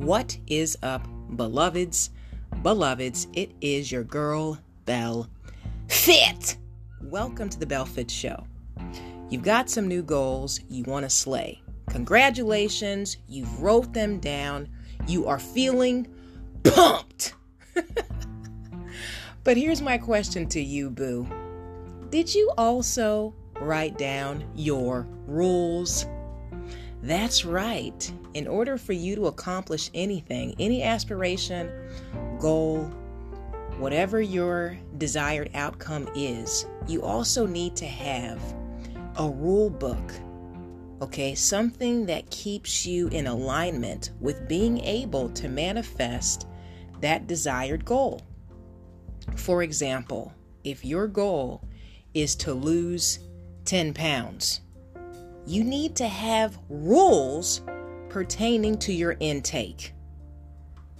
What is up, beloveds? Beloveds, it is your girl, Bell Fit. Welcome to the Bell Fit Show. You've got some new goals you want to slay. Congratulations, you've wrote them down. You are feeling pumped. but here's my question to you, boo. Did you also write down your rules? That's right. In order for you to accomplish anything, any aspiration, goal, whatever your desired outcome is, you also need to have a rule book. Okay, something that keeps you in alignment with being able to manifest that desired goal. For example, if your goal is to lose 10 pounds, you need to have rules pertaining to your intake,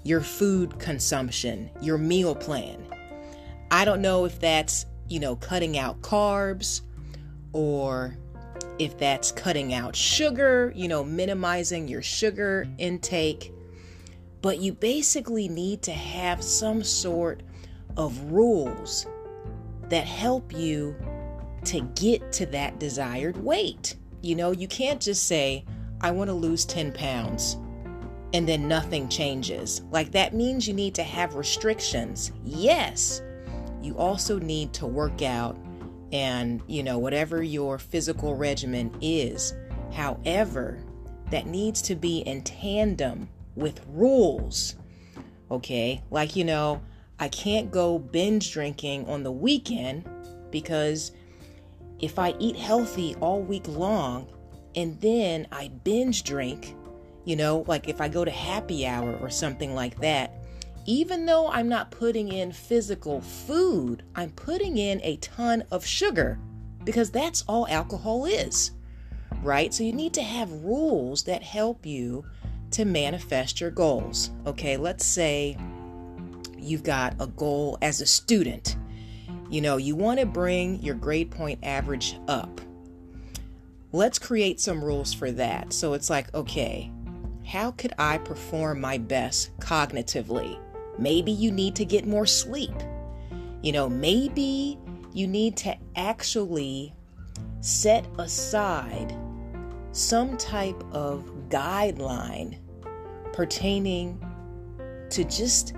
your food consumption, your meal plan. I don't know if that's, you know, cutting out carbs or if that's cutting out sugar, you know, minimizing your sugar intake. But you basically need to have some sort of rules that help you to get to that desired weight. You know, you can't just say, I want to lose 10 pounds and then nothing changes. Like that means you need to have restrictions. Yes, you also need to work out and, you know, whatever your physical regimen is. However, that needs to be in tandem with rules. Okay, like, you know, I can't go binge drinking on the weekend because if I eat healthy all week long and then I binge drink, you know, like if I go to happy hour or something like that, even though I'm not putting in physical food, I'm putting in a ton of sugar because that's all alcohol is, right? So you need to have rules that help you to manifest your goals. Okay, let's say you've got a goal as a student you know, you want to bring your grade point average up. Let's create some rules for that. So it's like, okay, how could I perform my best cognitively? Maybe you need to get more sleep. You know, maybe you need to actually set aside some type of guideline pertaining to just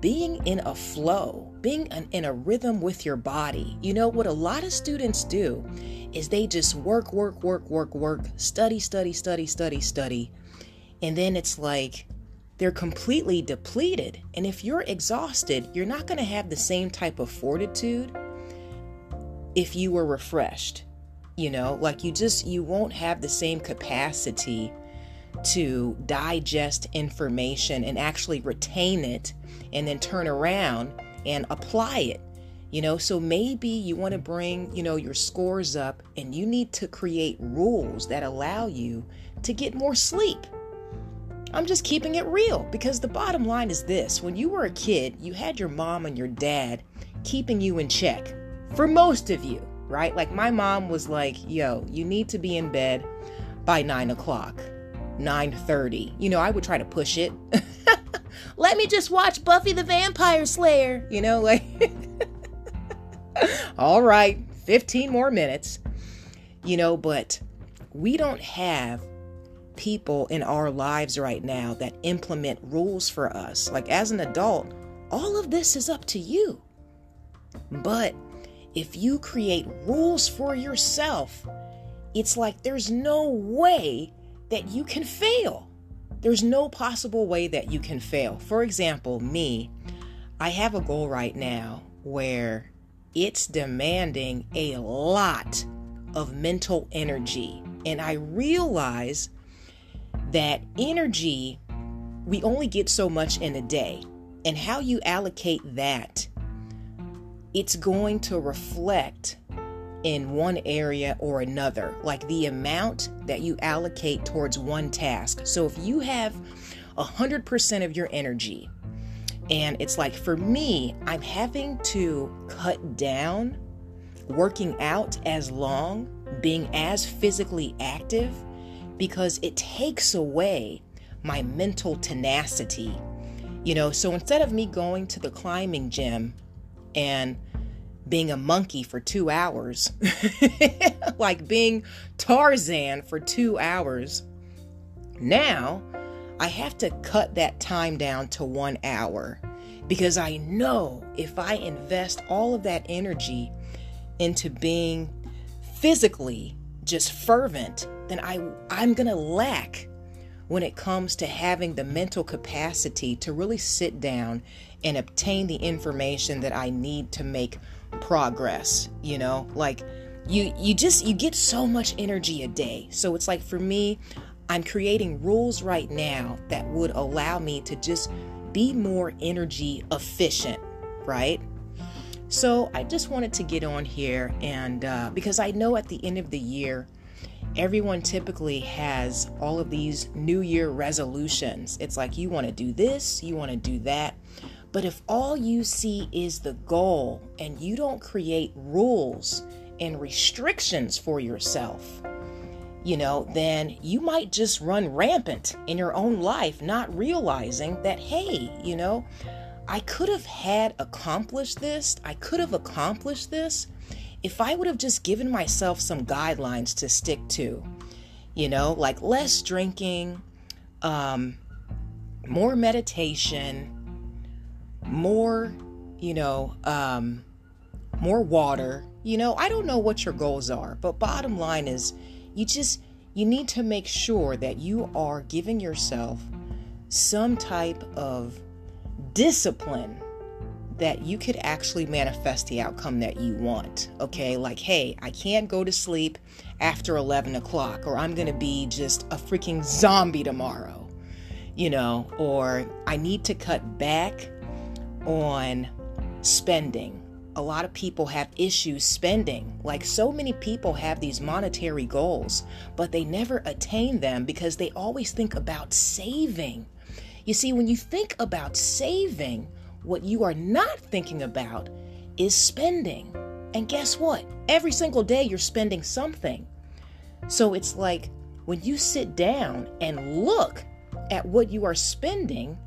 being in a flow being an, in a rhythm with your body. You know, what a lot of students do is they just work, work, work, work, work, study, study, study, study, study. And then it's like they're completely depleted. And if you're exhausted, you're not going to have the same type of fortitude if you were refreshed. You know, like you just, you won't have the same capacity to digest information and actually retain it and then turn around and apply it. You know, so maybe you want to bring, you know, your scores up and you need to create rules that allow you to get more sleep. I'm just keeping it real because the bottom line is this when you were a kid, you had your mom and your dad keeping you in check. For most of you, right? Like my mom was like, yo, you need to be in bed by nine o'clock, nine 9:30. You know, I would try to push it. let me just watch Buffy the Vampire Slayer, you know, like, all right, 15 more minutes, you know, but we don't have people in our lives right now that implement rules for us. Like, as an adult, all of this is up to you. But if you create rules for yourself, it's like there's no way that you can fail. There's no possible way that you can fail. For example, me, I have a goal right now where it's demanding a lot of mental energy. And I realize that energy, we only get so much in a day. And how you allocate that, it's going to reflect in one area or another, like the amount that you allocate towards one task. So if you have 100% of your energy, and it's like for me, I'm having to cut down working out as long, being as physically active, because it takes away my mental tenacity. You know, so instead of me going to the climbing gym and being a monkey for two hours, like being Tarzan for two hours, now I have to cut that time down to one hour because I know if I invest all of that energy into being physically just fervent, then I, I'm going to lack when it comes to having the mental capacity to really sit down and obtain the information that I need to make progress, you know? Like you you just you get so much energy a day. So it's like for me, I'm creating rules right now that would allow me to just be more energy efficient, right? So I just wanted to get on here and uh, because I know at the end of the year, everyone typically has all of these New Year resolutions. It's like you want to do this, you want to do that. But if all you see is the goal and you don't create rules and restrictions for yourself, you know, then you might just run rampant in your own life, not realizing that, hey, you know, I could have had accomplished this, I could have accomplished this if I would have just given myself some guidelines to stick to, you know, like less drinking, um, more meditation, more, you know, um, more water. You know, I don't know what your goals are, but bottom line is you just you need to make sure that you are giving yourself some type of discipline that you could actually manifest the outcome that you want. Okay, like, hey, I can't go to sleep after 11 o'clock, or I'm gonna be just a freaking zombie tomorrow, you know, or I need to cut back on spending. A lot of people have issues spending. Like so many people have these monetary goals, but they never attain them because they always think about saving. You see, when you think about saving, what you are not thinking about is spending. And guess what? Every single day you're spending something. So it's like when you sit down and look at what you are spending,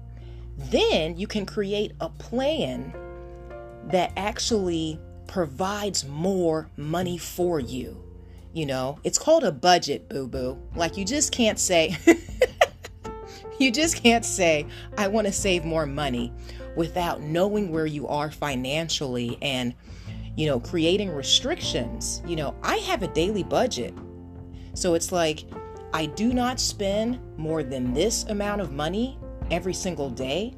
then you can create a plan that actually provides more money for you. You know, it's called a budget, boo boo. Like, you just can't say, you just can't say, I want to save more money without knowing where you are financially and, you know, creating restrictions. You know, I have a daily budget. So it's like, I do not spend more than this amount of money every single day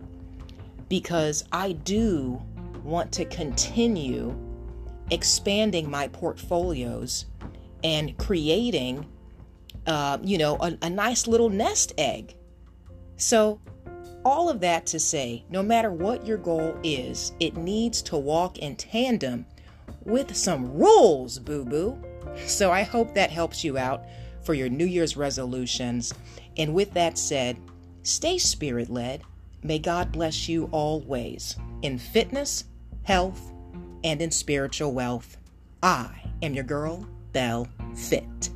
because I do want to continue expanding my portfolios and creating, uh, you know, a, a nice little nest egg. So all of that to say, no matter what your goal is, it needs to walk in tandem with some rules, boo boo. So I hope that helps you out for your New Year's resolutions. And with that said, stay spirit led. May God bless you always in fitness, health, and in spiritual wealth. I am your girl, Bell Fit.